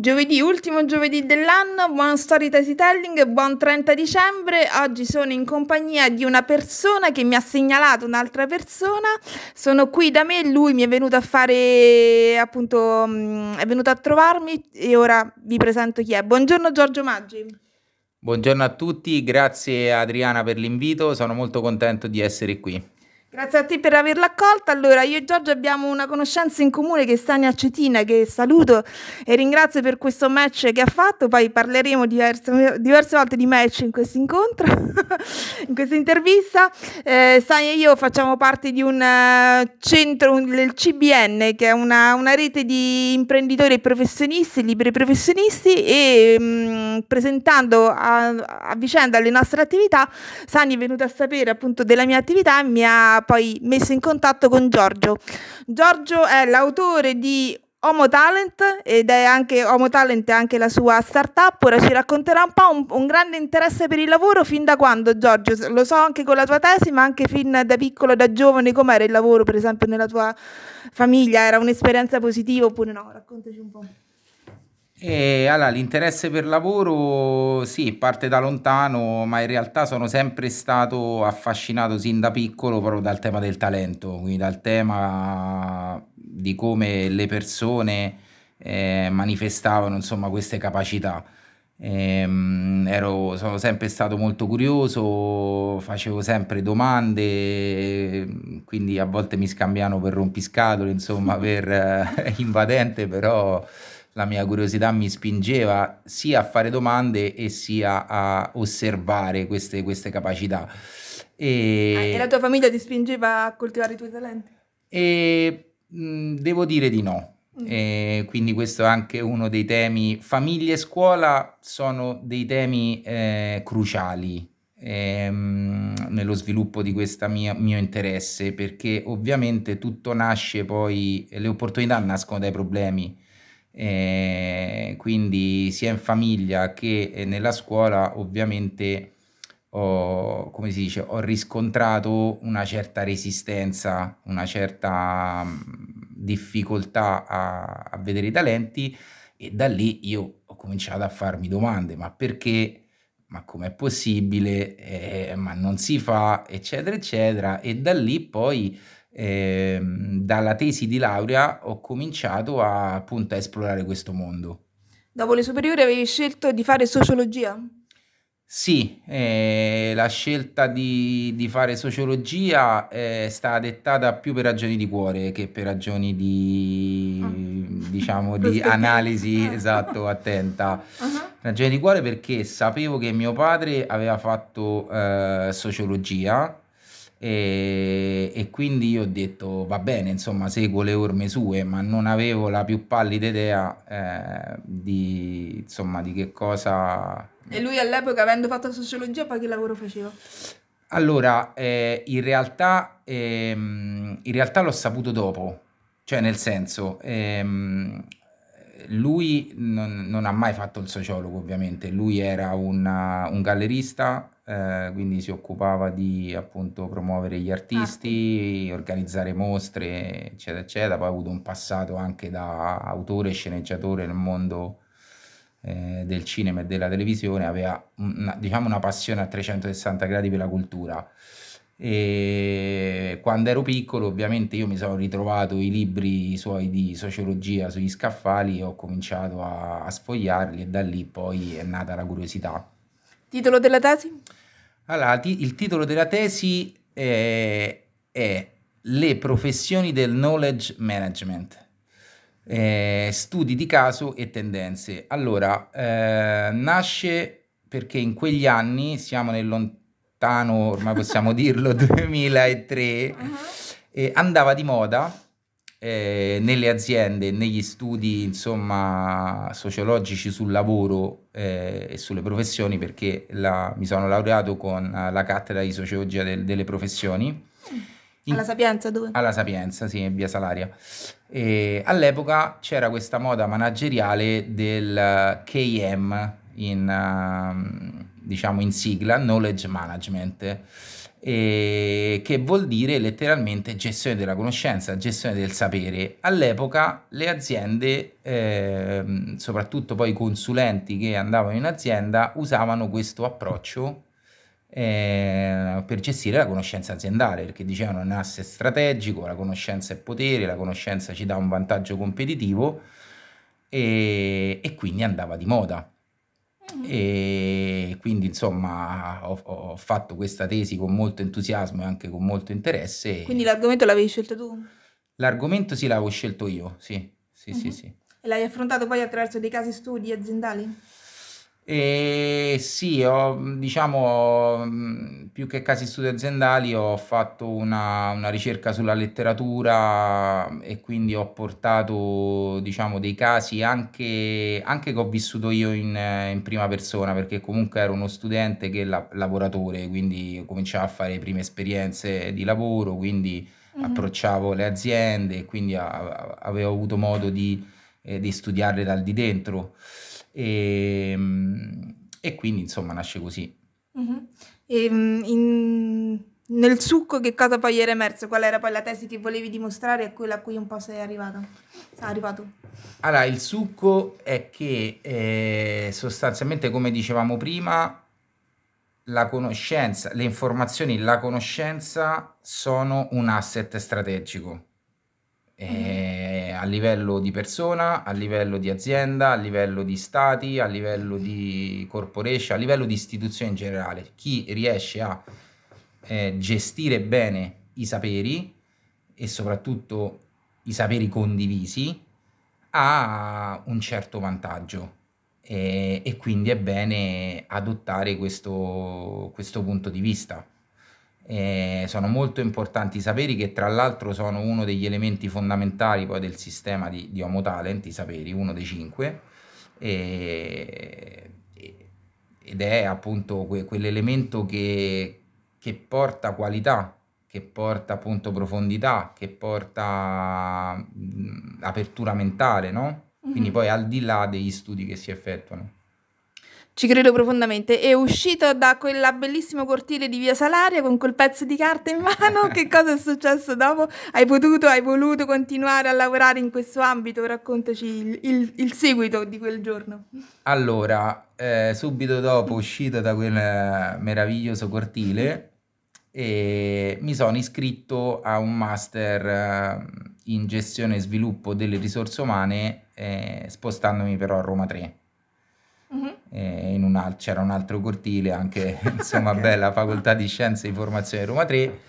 Giovedì, ultimo giovedì dell'anno, buon storytelling, buon 30 dicembre. Oggi sono in compagnia di una persona che mi ha segnalato un'altra persona. Sono qui da me, lui mi è venuto a fare, appunto, mm, è venuto a trovarmi e ora vi presento chi è. Buongiorno Giorgio Maggi. Buongiorno a tutti, grazie Adriana per l'invito, sono molto contento di essere qui. Grazie a te per averla accolta. Allora, io e Giorgio abbiamo una conoscenza in comune che è Stania Cetina, che saluto e ringrazio per questo match che ha fatto. Poi parleremo diverse, diverse volte di match in questo incontro, in questa intervista. Eh, Stania e io facciamo parte di un uh, centro, del CBN, che è una, una, rete di imprenditori e professionisti, liberi professionisti, e mh, mm, presentando a, a vicenda le nostre attività, Stania è venuta a sapere appunto della mia attività e mi ha poi messo in contatto con Giorgio. Giorgio è l'autore di Homo Talent ed è anche Homo Talent è anche la sua startup. Ora ci racconterà un po' un, un, grande interesse per il lavoro fin da quando, Giorgio? Lo so anche con la tua tesi, ma anche fin da piccolo, da giovane, com'era il lavoro, per esempio, nella tua famiglia? Era un'esperienza positiva oppure no? Raccontaci un po'. E allora, l'interesse per lavoro sì, parte da lontano, ma in realtà sono sempre stato affascinato sin da piccolo proprio dal tema del talento, quindi dal tema di come le persone eh, manifestavano insomma queste capacità. Ehm, ero, sono sempre stato molto curioso, facevo sempre domande, quindi a volte mi scambiano per rompiscatole, insomma, per eh, invadente, però la mia curiosità mi spingeva sia a fare domande e sia a osservare queste, queste capacità. E... Ah, e la tua famiglia ti spingeva a coltivare i tuoi talenti? E, mh, devo dire di no. Mm. E quindi questo è anche uno dei temi. Famiglia e scuola sono dei temi eh, cruciali ehm, nello sviluppo di questo mio interesse, perché ovviamente tutto nasce poi, le opportunità nascono dai problemi eh, quindi sia in famiglia che eh, nella scuola ovviamente ho, come si dice, ho riscontrato una certa resistenza, una certa difficoltà a, a vedere i talenti e da lì io ho cominciato a farmi domande, ma perché? Ma com'è possibile? Eh, ma non si fa, eccetera, eccetera. E da lì poi eh, dalla tesi di laurea ho cominciato a, appunto a esplorare questo mondo. Dopo le superiori avevi scelto di fare sociologia? Sì, eh, la scelta di, di, fare sociologia è stata dettata più per ragioni di cuore che per ragioni di, ah. diciamo, di analisi ah. esatto, attenta. Uh-huh. Ragioni di cuore perché sapevo che mio padre aveva fatto eh, sociologia e, e, quindi io ho detto va bene, insomma, seguo le orme sue, ma non avevo la più pallida idea eh, di, insomma, di che cosa... E lui all'epoca, avendo fatto sociologia, poi che lavoro faceva? Allora, eh, in, realtà, ehm, in realtà l'ho saputo dopo, cioè nel senso, ehm, lui non, non, ha mai fatto il sociologo ovviamente, lui era una, un gallerista eh, quindi si occupava di appunto promuovere gli artisti, organizzare mostre, eccetera, eccetera. Poi ha avuto un passato anche da autore e sceneggiatore nel mondo eh, del cinema e della televisione, aveva una, diciamo una passione a 360 gradi per la cultura. E quando ero piccolo, ovviamente, io mi sono ritrovato i libri suoi di sociologia sugli scaffali e ho cominciato a, a sfogliarli, e da lì poi è nata la curiosità. Titolo della tesi? Allora, il titolo della tesi è, è Le professioni del knowledge management. Eh, studi di caso e tendenze. Allora, eh, nasce perché in quegli anni, siamo nel lontano, ormai possiamo dirlo, 2003, uh-huh. eh, andava di moda eh, nelle aziende, negli studi insomma, sociologici sul lavoro eh, e sulle professioni, perché la, mi sono laureato con la cattedra di sociologia del, delle professioni. In, alla Sapienza dove? Alla Sapienza, sì, in via Salaria. E all'epoca c'era questa moda manageriale del KM in, uh, diciamo in sigla, Knowledge Management e che vuol dire letteralmente gestione della conoscenza, gestione del sapere. All'epoca le aziende, eh, soprattutto poi i consulenti che andavano in azienda, usavano questo approccio eh, per gestire la conoscenza aziendale, perché dicevano è un asset strategico, la conoscenza è potere, la conoscenza ci dà un vantaggio competitivo e, e quindi andava di moda. E quindi insomma ho, ho, fatto questa tesi con molto entusiasmo e anche con molto interesse. Quindi l'argomento l'avevi scelto tu? L'argomento sì, l'avevo scelto io, sì, sì, mm-hmm. sì, sì. E l'hai affrontato poi attraverso dei casi studi aziendali? E sì, ho, diciamo, più che casi studi aziendali, ho fatto una, una ricerca sulla letteratura e quindi ho portato, diciamo, dei casi anche, anche che ho vissuto io in, in prima persona, perché comunque ero uno studente che la, lavoratore, quindi cominciavo a fare le prime esperienze di lavoro, quindi mm-hmm. approcciavo le aziende, e quindi a, avevo avuto modo di, eh, di studiarle dal di dentro. E, ehm, e quindi insomma nasce così. Mm-hmm. E, in, nel succo che cosa poi era emerso? Qual era poi la tesi che volevi dimostrare e quella a cui un po' sei arrivato? arrivato? Allora, il succo è che eh, sostanzialmente, come dicevamo prima, la conoscenza, le informazioni, la conoscenza sono un asset strategico eh, a livello di persona, a livello di azienda, a livello di stati, a livello di corporation, a livello di istituzione in generale. Chi riesce a eh, gestire bene i saperi e soprattutto i saperi condivisi ha un certo vantaggio e, e quindi è bene adottare questo, questo punto di vista. Eh, sono molto importanti i saperi che tra l'altro sono uno degli elementi fondamentali poi del sistema di, di Homo Talent, i saperi, uno dei cinque, e, ed è appunto que, quell'elemento che, che porta qualità, che porta appunto profondità, che porta apertura mentale, no? Quindi mm-hmm. poi al di là degli studi che si effettuano. Ci credo profondamente. È uscito da quel bellissimo cortile di Via Salaria con quel pezzo di carta in mano. che cosa è successo dopo? Hai potuto, hai voluto continuare a lavorare in questo ambito? Raccontaci il, il, il seguito di quel giorno. Allora, eh, subito dopo uscito da quel meraviglioso cortile, eh, mi sono iscritto a un master eh, in gestione e sviluppo delle risorse umane, eh, spostandomi però a Roma 3 uh-huh. un al- c'era un altro cortile, anche insomma okay. bella facoltà di scienze e informazione Roma 3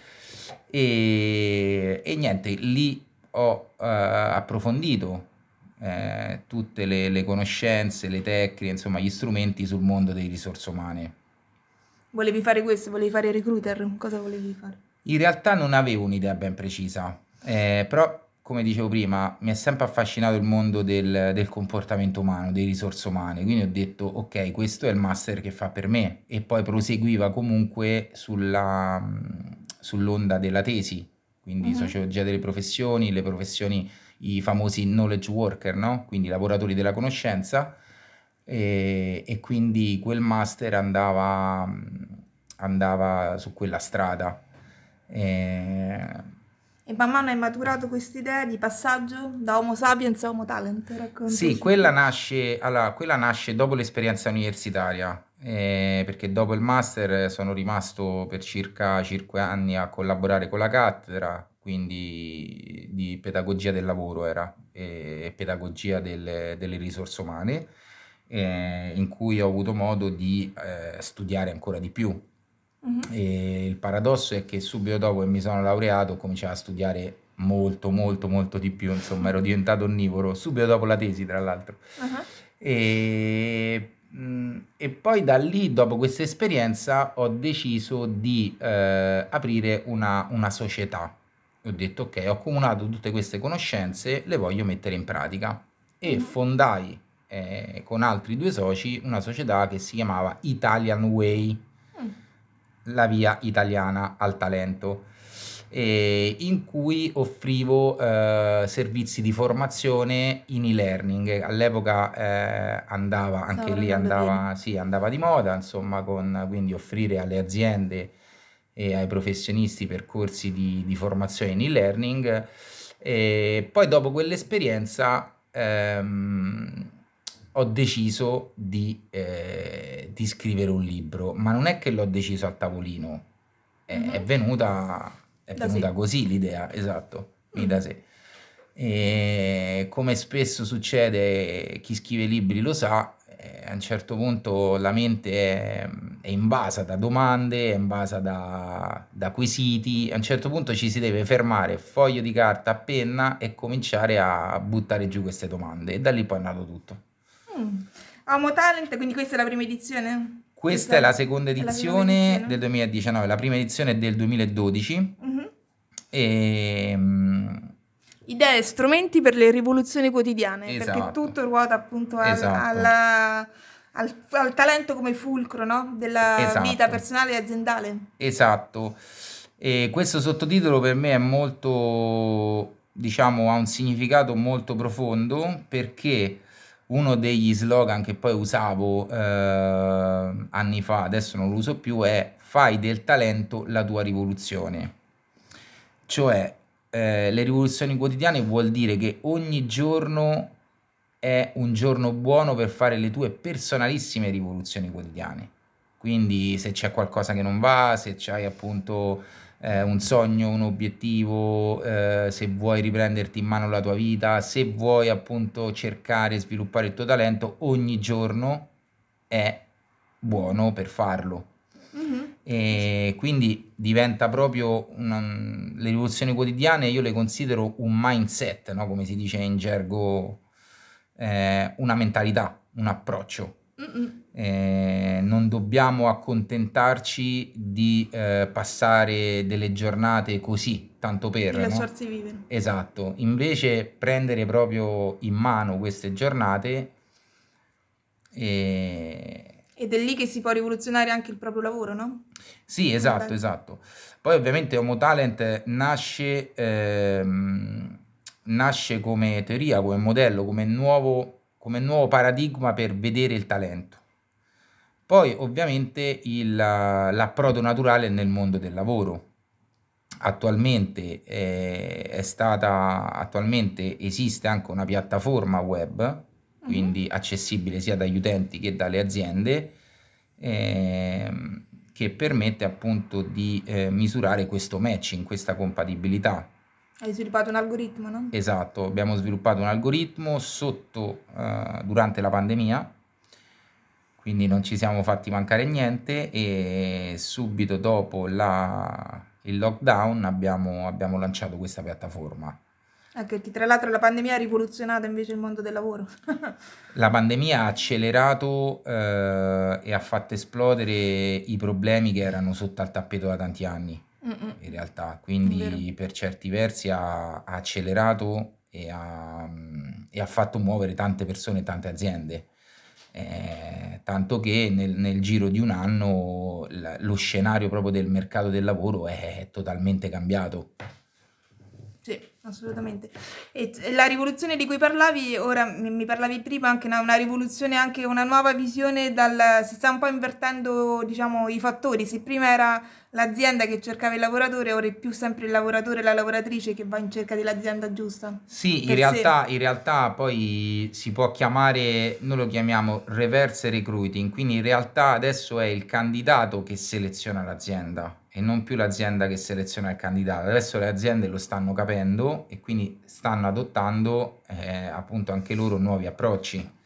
e, e niente, lì ho uh, approfondito eh, tutte le, le, conoscenze, le tecniche, insomma gli strumenti sul mondo delle risorse umane. Volevi fare questo? Volevi fare recruiter? Cosa volevi fare? In realtà non avevo un'idea ben precisa, eh, però come dicevo prima, mi è sempre affascinato il mondo del, del, comportamento umano, delle risorse umane, quindi ho detto ok, questo è il master che fa per me e poi proseguiva comunque sulla, sull'onda della tesi, quindi uh-huh. sociologia delle professioni, le professioni, i famosi knowledge worker, no? quindi lavoratori della conoscenza e, e quindi quel master andava, andava su quella strada. E, e man mano hai maturato questa idea di passaggio da Homo sapiens a Homo talent? Raccontaci. Sì, quella nasce, allora, quella nasce dopo l'esperienza universitaria, eh, perché dopo il master sono rimasto per circa 5 anni a collaborare con la cattedra, quindi di pedagogia del lavoro era, e pedagogia delle, delle risorse umane, eh, in cui ho avuto modo di eh, studiare ancora di più Uh-huh. E il paradosso è che subito dopo che mi sono laureato ho cominciato a studiare molto, molto, molto di più, insomma ero diventato onnivoro, subito dopo la tesi tra l'altro. Uh-huh. E, e, poi da lì, dopo questa esperienza, ho deciso di eh, aprire una, una società. Ho detto ok, ho accumulato tutte queste conoscenze, le voglio mettere in pratica. E uh-huh. fondai eh, con altri due soci una società che si chiamava Italian Way la via italiana al talento, eh, in cui offrivo eh, servizi di formazione in e-learning. All'epoca eh, andava, anche lì andava, sì, andava, di moda, insomma, con, quindi offrire alle aziende e ai professionisti percorsi di, di formazione in e-learning. E poi dopo quell'esperienza ehm, ho deciso di, eh, di, scrivere un libro, ma non è che l'ho deciso al tavolino, è, mm-hmm. è venuta, è venuta così l'idea, esatto, mm. da sé. E come spesso succede, chi scrive libri lo sa, eh, a un certo punto la mente è, è invasa da domande, è invasa da, da, quesiti, a un certo punto ci si deve fermare, foglio di carta, penna e cominciare a buttare giù queste domande e da lì poi è nato tutto. Mm. Homo Talent, quindi questa è la prima edizione? Questa, questa è la seconda edizione, la edizione, del 2019, la prima edizione è del 2012 mm-hmm. e idee e strumenti per le rivoluzioni quotidiane, esatto. perché tutto ruota appunto al, esatto. alla, al, al, talento come fulcro no? della esatto. vita personale e aziendale. Esatto. E questo sottotitolo per me è molto, diciamo, ha un significato molto profondo perché uno degli slogan che poi usavo eh, anni fa, adesso non lo uso più, è fai del talento la tua rivoluzione. Cioè, eh, le rivoluzioni quotidiane vuol dire che ogni giorno è un giorno buono per fare le tue personalissime rivoluzioni quotidiane. Quindi se c'è qualcosa che non va, se c'hai appunto eh, un sogno, un obiettivo, eh, se vuoi riprenderti in mano la tua vita, se vuoi appunto cercare e sviluppare il tuo talento, ogni giorno è buono per farlo. Mm-hmm. E quindi diventa proprio una, le rivoluzioni quotidiane, io le considero un mindset, no? come si dice in gergo, eh, una mentalità, un approccio. Eh, non dobbiamo accontentarci di eh, passare delle giornate così, tanto per... Di lasciarsi no? vivere. Esatto, invece prendere proprio in mano queste giornate e ed è lì che si può rivoluzionare anche il proprio lavoro, no? Sì, esatto, Beh. esatto. Poi ovviamente Homo Talent nasce, ehm, nasce come teoria, come modello, come nuovo, come nuovo paradigma per vedere il talento. Poi ovviamente il, l'approdo naturale nel mondo del lavoro. Attualmente, eh, è stata, attualmente esiste anche una piattaforma web quindi accessibile sia dagli utenti che dalle aziende, ehm, che permette appunto di eh, misurare questo matching, questa compatibilità. Hai sviluppato un algoritmo, no? Esatto, abbiamo sviluppato un algoritmo sotto, uh, durante la pandemia, quindi non ci siamo fatti mancare niente e subito dopo la, il lockdown abbiamo, abbiamo lanciato questa piattaforma. Anche che tra l'altro la pandemia ha rivoluzionato invece il mondo del lavoro. La pandemia ha accelerato eh, e ha fatto esplodere i problemi che erano sotto al tappeto da tanti anni, Mm-mm. in realtà. Quindi per certi versi ha, ha accelerato e ha, e ha, fatto muovere tante persone e tante aziende. Eh, tanto che nel, nel, giro di un anno lo scenario proprio del mercato del lavoro è totalmente cambiato. Sì, assolutamente. E la rivoluzione di cui parlavi, ora mi parlavi prima anche una, una rivoluzione, anche una nuova visione dal, si sta un po' invertendo, diciamo, i fattori. Se prima era l'azienda che cercava il lavoratore, ora è più sempre il lavoratore e la lavoratrice che va in cerca dell'azienda giusta. Sì, in realtà, in realtà poi si può chiamare, noi lo chiamiamo reverse recruiting, quindi in realtà adesso è il candidato che seleziona l'azienda e non più l'azienda che seleziona il candidato. Adesso le aziende lo stanno capendo e quindi stanno adottando eh, appunto anche loro nuovi approcci.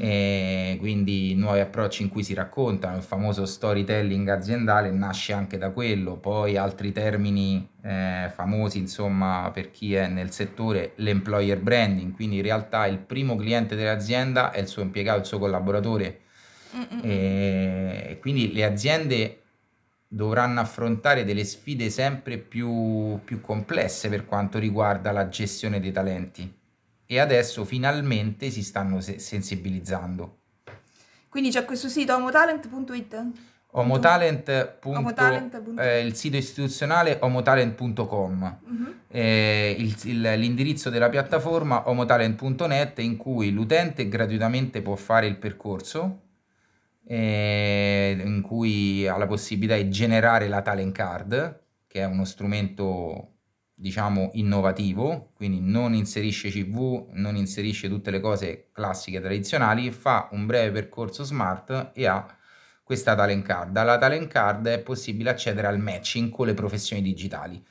E quindi nuovi approcci in cui si raccontano, il famoso storytelling aziendale nasce anche da quello, poi altri termini eh, famosi insomma per chi è nel settore, l'employer branding, quindi in realtà il primo cliente dell'azienda è il suo impiegato, il suo collaboratore. E quindi le aziende dovranno affrontare delle sfide sempre più, più complesse per quanto riguarda la gestione dei talenti e adesso finalmente si stanno se- sensibilizzando. Quindi c'è questo sito homotalent.it? Homotalent. Homotalent. Eh, il sito istituzionale homotalent.com uh-huh. eh, il, il, l'indirizzo della piattaforma homotalent.net in cui l'utente gratuitamente può fare il percorso eh, in cui ha la possibilità di generare la talent card, che è uno strumento diciamo innovativo, quindi non inserisce CV, non inserisce tutte le cose classiche tradizionali, fa un breve percorso smart e ha questa talent card. Dalla talent card è possibile accedere al matching con le professioni digitali.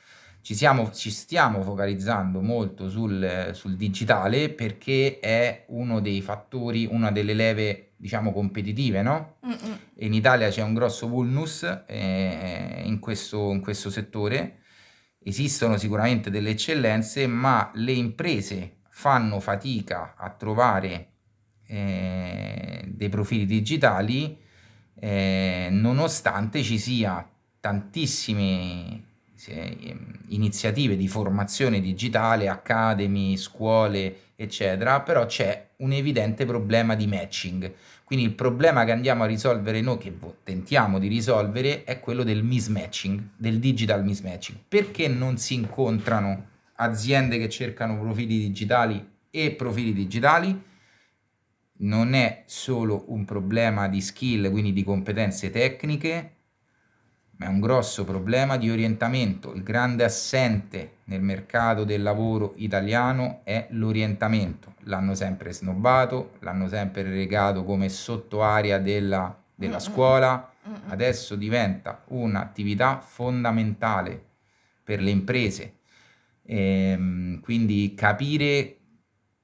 Ci, siamo, ci stiamo focalizzando molto sul, sul digitale perché è uno dei fattori, una delle leve diciamo competitive, no? In Italia c'è un grosso vulnus eh, in, questo, in questo settore Esistono sicuramente delle eccellenze, ma le imprese fanno fatica a trovare eh, dei profili digitali eh, nonostante ci sia tantissime eh, iniziative di formazione digitale, academy, scuole, eccetera, però c'è un evidente problema di matching. Quindi il problema che andiamo a risolvere noi, che tentiamo di risolvere, è quello del mismatching, del digital mismatching. Perché non si incontrano aziende che cercano profili digitali e profili digitali? Non è solo un problema di skill, quindi di competenze tecniche, ma è un grosso problema di orientamento. Il grande assente nel mercato del lavoro italiano è l'orientamento. L'hanno sempre snobbato, l'hanno sempre regato come sottoarea della, della scuola. Adesso diventa un'attività fondamentale per le imprese. E, ehm, quindi capire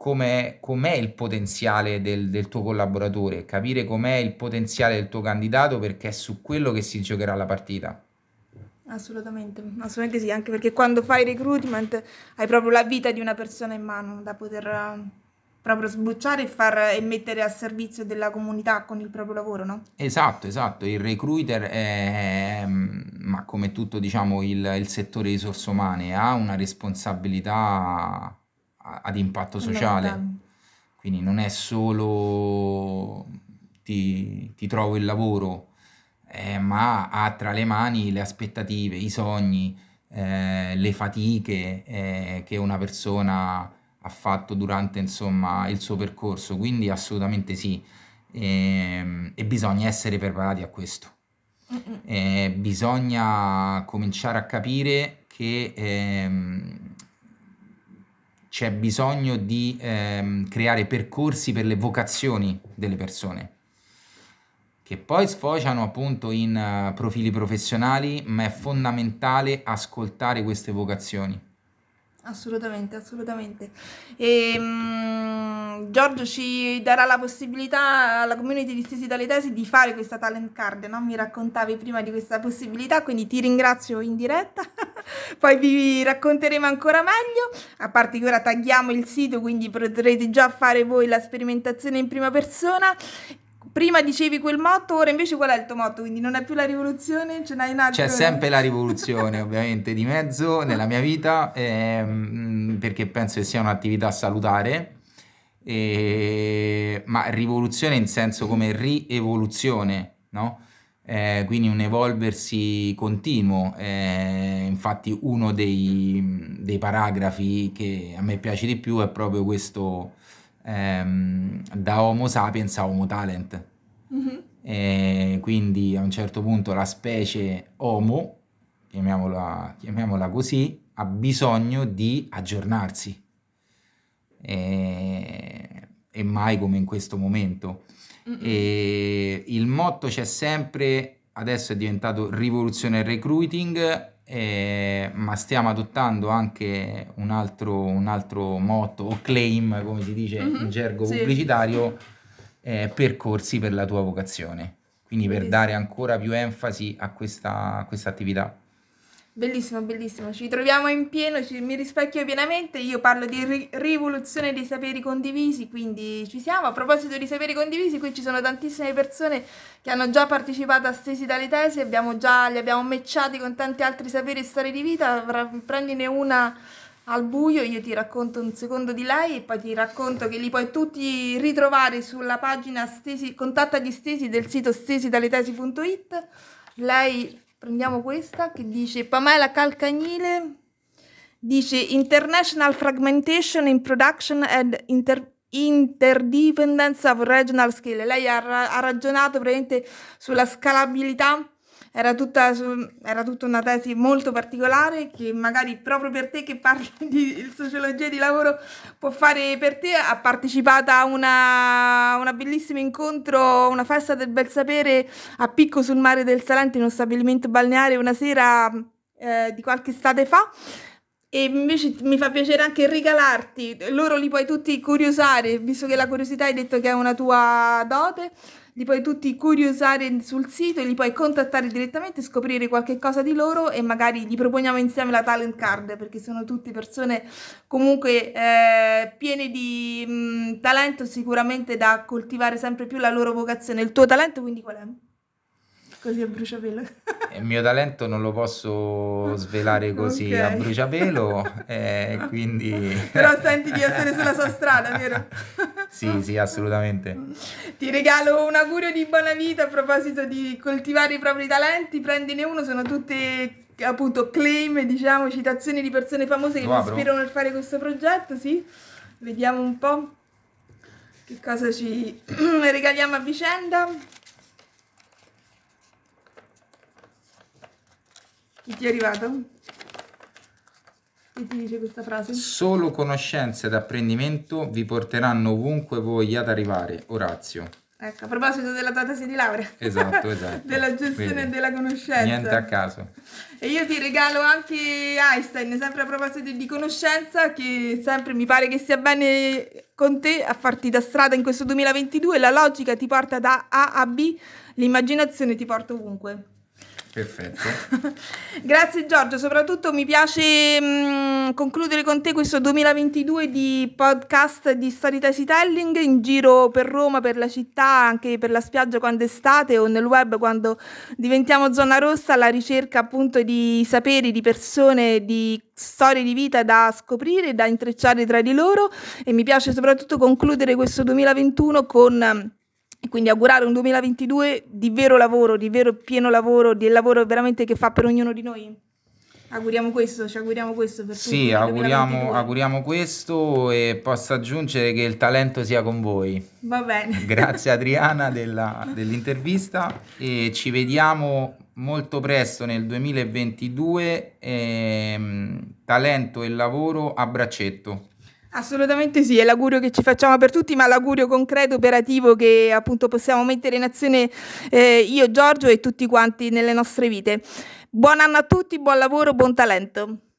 com'è, com'è il potenziale del, del, tuo collaboratore, capire com'è il potenziale del tuo candidato perché è su quello che si giocherà la partita. Assolutamente, assolutamente sì, anche perché quando fai recruitment hai proprio la vita di una persona in mano da poter eh, proprio sbucciare e, far, e mettere a servizio della comunità con il proprio lavoro, no? Esatto, esatto, il recruiter è, ma come tutto diciamo il, il settore risorse umane, ha una responsabilità ad impatto sociale. Quindi non è solo ti, ti trovo il lavoro, eh, ma ha tra le mani le aspettative, i sogni, eh, le fatiche eh, che una persona ha fatto durante insomma, il suo percorso. Quindi assolutamente sì, e, ehm, e bisogna essere preparati a questo. Eh, bisogna cominciare a capire che ehm, c'è bisogno di ehm, creare percorsi per le vocazioni delle persone, che poi sfociano appunto in uh, profili professionali, ma è fondamentale ascoltare queste vocazioni. Assolutamente, assolutamente. E, um, Giorgio ci darà la possibilità alla community di Stesi dalle Tesi di fare questa talent card, no? Mi raccontavi prima di questa possibilità, quindi ti ringrazio in diretta, poi vi racconteremo ancora meglio, a parte che ora tagliamo il sito, quindi potrete già fare voi la sperimentazione in prima persona prima dicevi quel motto, ora invece qual è il tuo motto? Quindi non è più la rivoluzione, ce n'hai un altro? C'è sempre la rivoluzione ovviamente di mezzo nella mia vita ehm, perché penso che sia un'attività salutare, e... ma rivoluzione in senso come rievoluzione, no? Eh, quindi un evolversi continuo. Eh, infatti uno dei, dei paragrafi che a me piace di più è proprio questo ehm, da Homo sapiens a Homo talent. Mm-hmm. E quindi a un certo punto la specie Homo, chiamiamola, chiamiamola così, ha bisogno di aggiornarsi. E, e mai come in questo momento. E il motto c'è sempre, adesso è diventato rivoluzione recruiting eh, ma stiamo adottando anche un altro, un altro motto o claim, come si dice mm-hmm, in gergo sì. pubblicitario, eh, percorsi per la tua vocazione. Quindi per dare ancora più enfasi a questa, a questa attività. Bellissimo, bellissimo, ci troviamo in pieno, ci, mi rispecchio pienamente, io parlo di ri- rivoluzione dei saperi condivisi, quindi ci siamo. A proposito di saperi condivisi, qui ci sono tantissime persone che hanno già partecipato a Stesi dalle tesi, abbiamo già, li abbiamo matchati con tanti altri saperi e storie di vita, prendine una al buio, io ti racconto un secondo di lei e poi ti racconto che li puoi tutti ritrovare sulla pagina stesi, contatta di Stesi del sito stesidaletesi.it. Lei Prendiamo questa che dice Pamela Calcagnile, dice International Fragmentation in Production and Inter- Interdependence of Regional Skill. Lei ha, ha ragionato praticamente sulla scalabilità era tutta, era tutta una tesi molto particolare che magari proprio per te che parli di sociologia di lavoro può fare per te. Ha partecipato a una, una bellissimo incontro, una festa del bel sapere a Picco sul mare del Salento in uno stabilimento balneare una sera eh, di qualche estate fa e invece mi fa piacere anche regalarti, loro li puoi tutti curiosare, visto che la curiosità hai detto che è una tua dote li puoi tutti curiosare sul sito li puoi contattare direttamente, scoprire qualche cosa di loro e magari gli proponiamo insieme la talent card perché sono tutte persone comunque eh, piene di mh, mm, talento sicuramente da coltivare sempre più la loro vocazione. Il tuo talento quindi qual è? Così a bruciapelo. Il mio talento non lo posso svelare così okay. a bruciapelo, eh, quindi... Però senti di essere sulla sua strada, vero? sì, sì, assolutamente. Ti regalo un augurio di buona vita a proposito di coltivare i propri talenti, prendine uno, sono tutte appunto claim, diciamo, citazioni di persone famose che mi ispirano nel fare questo progetto, sì. Vediamo un po' che cosa ci regaliamo a vicenda. Chi ti è arrivato? Che ti dice questa frase? Solo conoscenza ed apprendimento vi porteranno ovunque vogliate arrivare. Orazio. Ecco, a proposito della tua tesi di laurea. Esatto, esatto. della gestione Vedi. della conoscenza. Niente a caso. E io ti regalo anche Einstein, sempre a proposito di conoscenza, che sempre mi pare che sia bene con te a farti da strada in questo 2022. La logica ti porta da A a B, l'immaginazione ti porta ovunque. Perfetto. Grazie Giorgio, soprattutto mi piace mh, mm, concludere con te questo 2022 di podcast di Storytelling in giro per Roma, per la città, anche per la spiaggia quando è estate o nel web quando diventiamo zona rossa alla ricerca appunto di saperi, di persone, di storie di vita da scoprire, da intrecciare tra di loro e mi piace soprattutto concludere questo 2021 con e quindi augurare un 2022 di vero lavoro, di vero pieno lavoro, di lavoro veramente che fa per ognuno di noi. Auguriamo questo, ci auguriamo questo per tutti. Sì, auguriamo, auguriamo, questo e posso aggiungere che il talento sia con voi. Va bene. Grazie Adriana della, dell'intervista e ci vediamo molto presto nel 2022. Ehm, talento e lavoro a braccetto. Assolutamente sì, è l'augurio che ci facciamo per tutti, ma l'augurio concreto, operativo che appunto possiamo mettere in azione eh, io, Giorgio e tutti quanti nelle nostre vite. Buon anno a tutti, buon lavoro, buon talento.